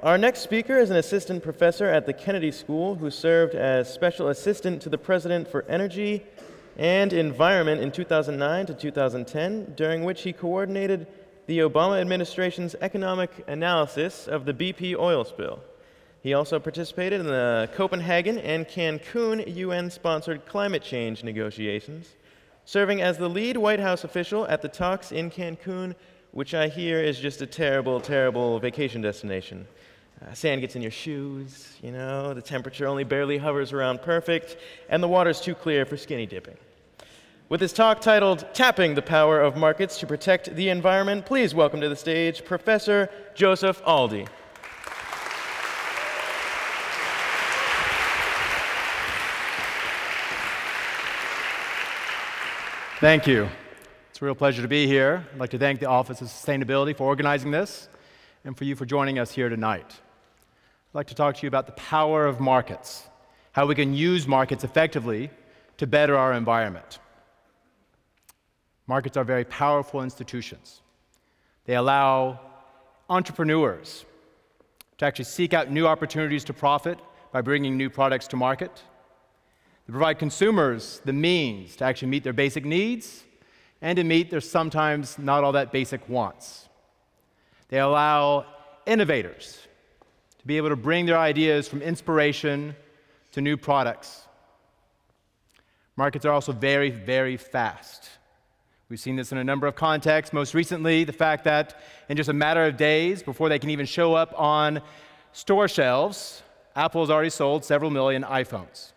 Our next speaker is an assistant professor at the Kennedy School who served as special assistant to the president for energy and environment in 2009 to 2010, during which he coordinated the Obama administration's economic analysis of the BP oil spill. He also participated in the Copenhagen and Cancun UN sponsored climate change negotiations, serving as the lead White House official at the talks in Cancun, which I hear is just a terrible, terrible vacation destination. Uh, sand gets in your shoes, you know, the temperature only barely hovers around perfect, and the water's too clear for skinny dipping. With his talk titled Tapping the Power of Markets to Protect the Environment, please welcome to the stage Professor Joseph Aldy. Thank you. It's a real pleasure to be here. I'd like to thank the Office of Sustainability for organizing this and for you for joining us here tonight. I'd like to talk to you about the power of markets, how we can use markets effectively to better our environment. Markets are very powerful institutions. They allow entrepreneurs to actually seek out new opportunities to profit by bringing new products to market. They provide consumers the means to actually meet their basic needs and to meet their sometimes not all that basic wants. They allow innovators to be able to bring their ideas from inspiration to new products. Markets are also very, very fast. We've seen this in a number of contexts. Most recently, the fact that in just a matter of days, before they can even show up on store shelves, Apple has already sold several million iPhones.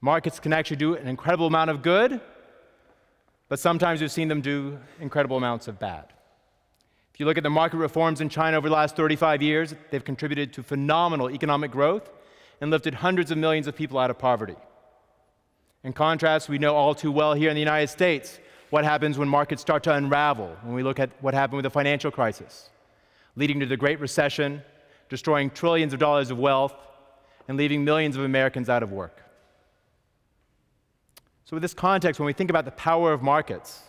Markets can actually do an incredible amount of good, but sometimes we've seen them do incredible amounts of bad. If you look at the market reforms in China over the last 35 years, they've contributed to phenomenal economic growth and lifted hundreds of millions of people out of poverty. In contrast, we know all too well here in the United States what happens when markets start to unravel, when we look at what happened with the financial crisis, leading to the Great Recession, destroying trillions of dollars of wealth, and leaving millions of Americans out of work. So, with this context, when we think about the power of markets,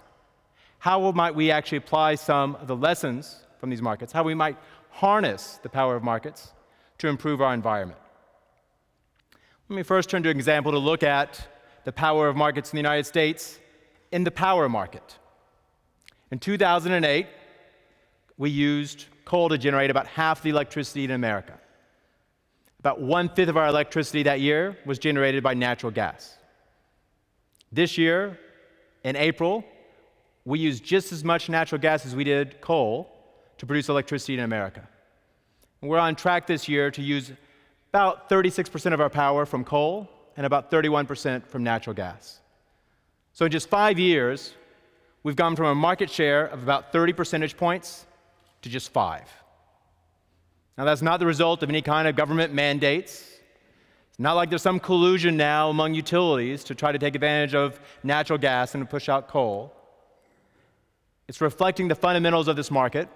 how might we actually apply some of the lessons from these markets, how we might harness the power of markets to improve our environment. Let me first turn to an example to look at the power of markets in the United States in the power market. In 2008, we used coal to generate about half the electricity in America. About one fifth of our electricity that year was generated by natural gas. This year, in April, we use just as much natural gas as we did coal to produce electricity in America. And we're on track this year to use about 36% of our power from coal and about 31% from natural gas. So in just five years, we've gone from a market share of about 30 percentage points to just five. Now, that's not the result of any kind of government mandates. It's not like there's some collusion now among utilities to try to take advantage of natural gas and push out coal. It's reflecting the fundamentals of this market,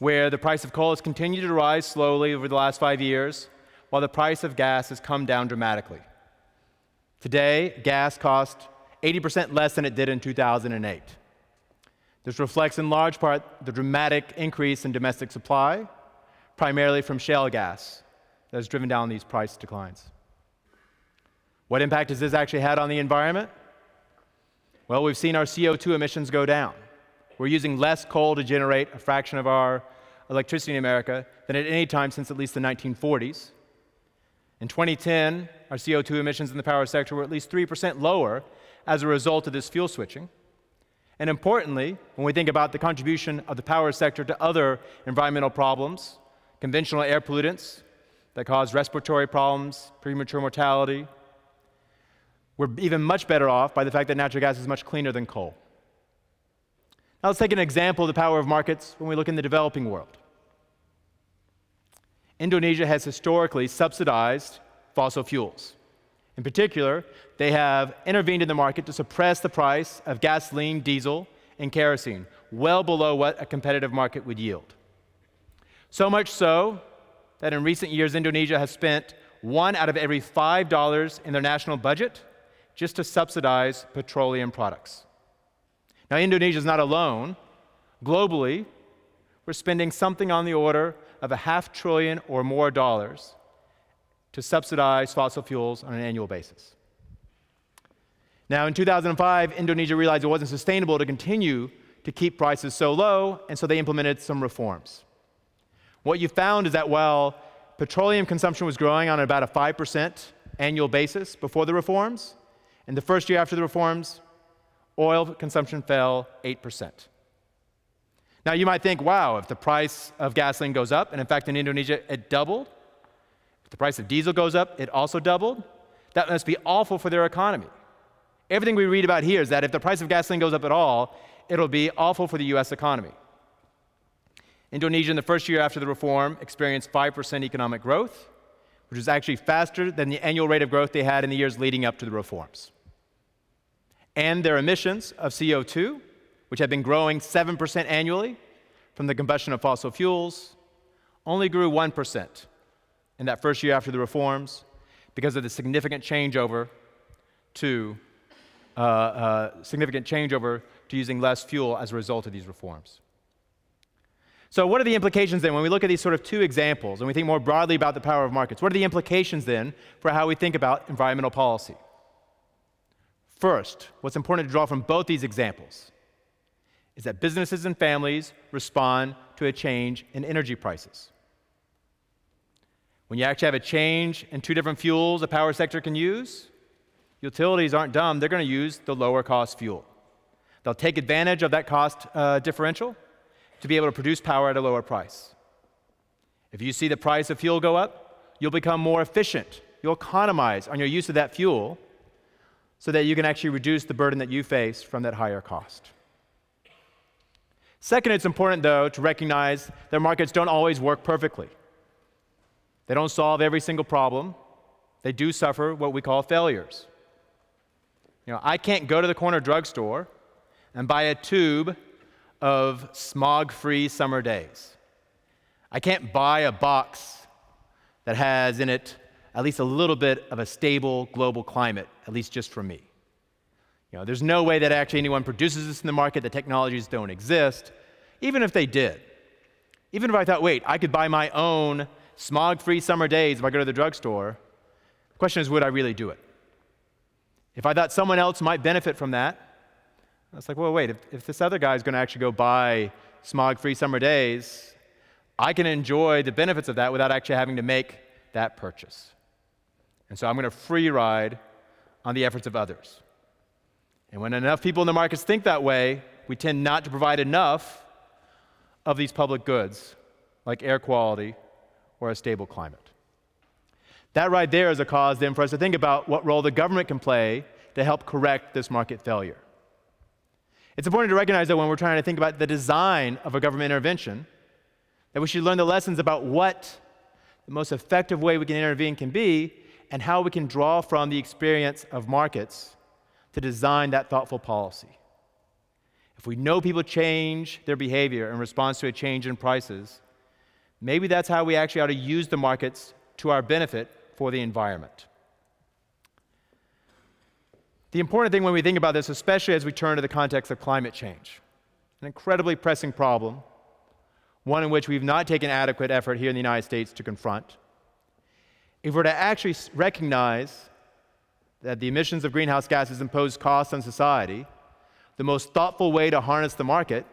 where the price of coal has continued to rise slowly over the last five years, while the price of gas has come down dramatically. Today, gas costs 80% less than it did in 2008. This reflects in large part the dramatic increase in domestic supply, primarily from shale gas, that has driven down these price declines. What impact has this actually had on the environment? Well, we've seen our CO2 emissions go down. We're using less coal to generate a fraction of our electricity in America than at any time since at least the 1940s. In 2010, our CO2 emissions in the power sector were at least 3% lower as a result of this fuel switching. And importantly, when we think about the contribution of the power sector to other environmental problems, conventional air pollutants that cause respiratory problems, premature mortality, we're even much better off by the fact that natural gas is much cleaner than coal. Now let's take an example of the power of markets when we look in the developing world. Indonesia has historically subsidized fossil fuels. In particular, they have intervened in the market to suppress the price of gasoline, diesel, and kerosene, well below what a competitive market would yield. So much so that in recent years, Indonesia has spent one out of every five dollars in their national budget just to subsidize petroleum products. Now, Indonesia is not alone. Globally, we're spending something on the order of a half trillion or more dollars to subsidize fossil fuels on an annual basis. Now, in 2005, Indonesia realized it wasn't sustainable to continue to keep prices so low, and so they implemented some reforms. What you found is that while petroleum consumption was growing on about a 5% annual basis before the reforms, in the first year after the reforms, oil consumption fell 8%. Now, you might think, wow, if the price of gasoline goes up, and in fact, in Indonesia, it doubled, if the price of diesel goes up, it also doubled, that must be awful for their economy. Everything we read about here is that if the price of gasoline goes up at all, it'll be awful for the US economy. Indonesia, in the first year after the reform, experienced 5% economic growth, which was actually faster than the annual rate of growth they had in the years leading up to the reforms. And their emissions of CO2, which had been growing 7% annually from the combustion of fossil fuels, only grew 1% in that first year after the reforms because of the significant changeover to uh, uh, significant changeover to using less fuel as a result of these reforms. So, what are the implications then when we look at these sort of two examples and we think more broadly about the power of markets? What are the implications then for how we think about environmental policy? First, what's important to draw from both these examples is that businesses and families respond to a change in energy prices. When you actually have a change in two different fuels the power sector can use, utilities aren't dumb, they're going to use the lower cost fuel. They'll take advantage of that cost uh, differential to be able to produce power at a lower price. If you see the price of fuel go up, you'll become more efficient. You'll economize on your use of that fuel so that you can actually reduce the burden that you face from that higher cost. Second, it's important, though, to recognize that markets don't always work perfectly. They don't solve every single problem. They do suffer what we call failures. You know, I can't go to the corner drugstore and buy a tube of smog free summer days. I can't buy a box that has in it at least a little bit of a stable global climate, at least just for me. You know, there's no way that actually anyone produces this in the market, the technologies don't exist, even if they did. Even if I thought, wait, I could buy my own smog free summer days if I go to the drugstore, the question is, would I really do it? If I thought someone else might benefit from that, I was like, well, wait, if, if this other guy is going to actually go buy smog free summer days, I can enjoy the benefits of that without actually having to make that purchase. And so I'm going to free ride on the efforts of others. And when enough people in the markets think that way, we tend not to provide enough of these public goods, like air quality or a stable climate. That right there is a cause then for us to think about what role the government can play to help correct this market failure. It's important to recognize that when we're trying to think about the design of a government intervention, that we should learn the lessons about what the most effective way we can intervene can be and how we can draw from the experience of markets to design that thoughtful policy. If we know people change their behavior in response to a change in prices, maybe that's how we actually ought to use the markets to our benefit for the environment. The important thing when we think about this, especially as we turn to the context of climate change, an incredibly pressing problem, one in which we've not taken adequate effort here in the United States to confront. If we're to actually recognize that the emissions of greenhouse gases impose costs on society, the most thoughtful way to harness the market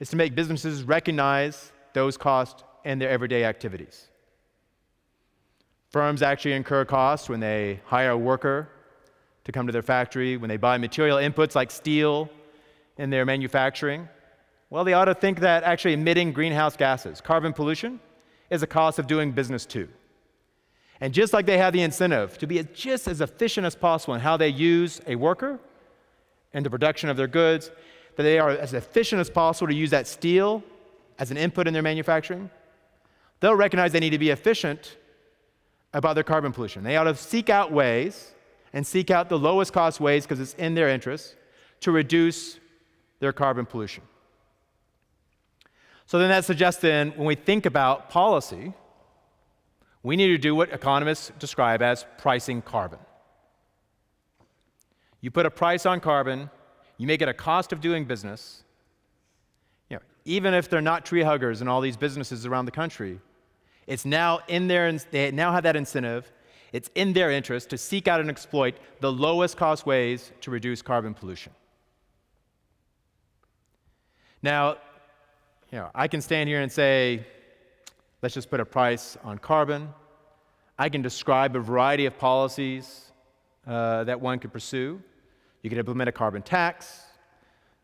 is to make businesses recognize those costs in their everyday activities. Firms actually incur costs when they hire a worker to come to their factory, when they buy material inputs like steel in their manufacturing, well, they ought to think that actually emitting greenhouse gases, carbon pollution, is a cost of doing business too. And just like they have the incentive to be just as efficient as possible in how they use a worker in the production of their goods, that they are as efficient as possible to use that steel as an input in their manufacturing, they'll recognize they need to be efficient about their carbon pollution. They ought to seek out ways and seek out the lowest cost ways, because it's in their interest, to reduce their carbon pollution. So then that suggests then when we think about policy, we need to do what economists describe as pricing carbon. You put a price on carbon, you make it a cost of doing business. You know, even if they're not tree huggers in all these businesses around the country, it's now in their, they now have that incentive. It's in their interest to seek out and exploit the lowest cost ways to reduce carbon pollution. Now, you know, I can stand here and say, let's just put a price on carbon. I can describe a variety of policies uh, that one could pursue. You could implement a carbon tax.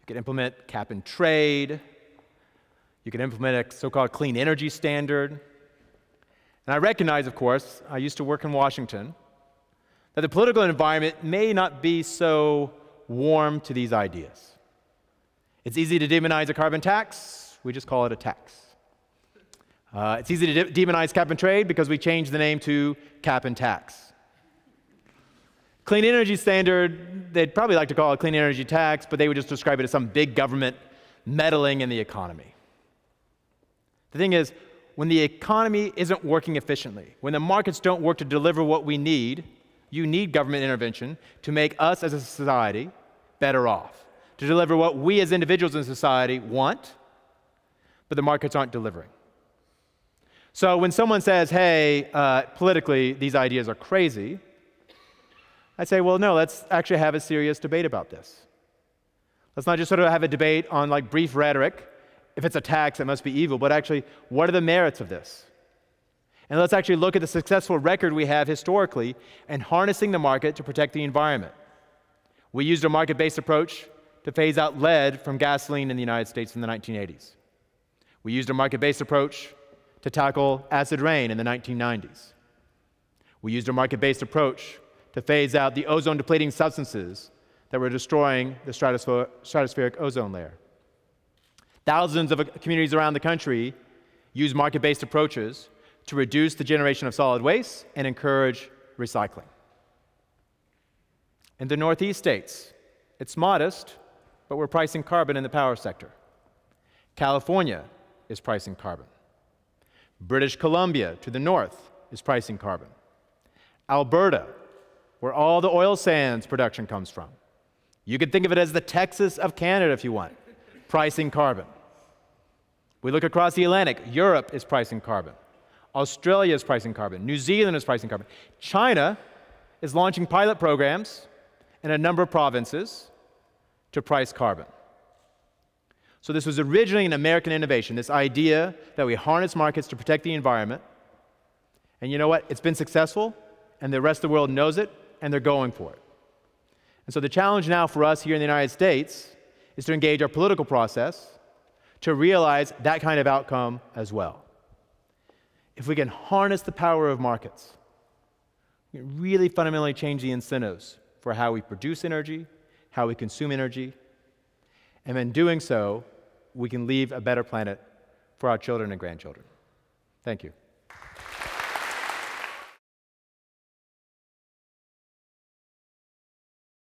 You could implement cap and trade. You could implement a so called clean energy standard. And I recognize, of course, I used to work in Washington, that the political environment may not be so warm to these ideas. It's easy to demonize a carbon tax, we just call it a tax. Uh, it's easy to de- demonize cap and trade because we changed the name to cap and tax. Clean energy standard, they'd probably like to call it clean energy tax, but they would just describe it as some big government meddling in the economy. The thing is, when the economy isn't working efficiently, when the markets don't work to deliver what we need, you need government intervention to make us as a society better off, to deliver what we as individuals in society want, but the markets aren't delivering. So when someone says, hey, uh, politically, these ideas are crazy, I say, well, no, let's actually have a serious debate about this. Let's not just sort of have a debate on like brief rhetoric. If it's a tax, it must be evil, but actually, what are the merits of this? And let's actually look at the successful record we have historically in harnessing the market to protect the environment. We used a market based approach to phase out lead from gasoline in the United States in the 1980s. We used a market based approach to tackle acid rain in the 1990s. We used a market based approach to phase out the ozone depleting substances that were destroying the stratospheric ozone layer. Thousands of communities around the country use market based approaches to reduce the generation of solid waste and encourage recycling. In the Northeast states, it's modest, but we're pricing carbon in the power sector. California is pricing carbon. British Columbia to the north is pricing carbon. Alberta, where all the oil sands production comes from. You could think of it as the Texas of Canada if you want, pricing carbon. We look across the Atlantic, Europe is pricing carbon. Australia is pricing carbon. New Zealand is pricing carbon. China is launching pilot programs in a number of provinces to price carbon. So, this was originally an American innovation, this idea that we harness markets to protect the environment. And you know what? It's been successful, and the rest of the world knows it, and they're going for it. And so, the challenge now for us here in the United States is to engage our political process to realize that kind of outcome as well. If we can harness the power of markets, we can really fundamentally change the incentives for how we produce energy, how we consume energy, and in doing so, we can leave a better planet for our children and grandchildren. Thank you.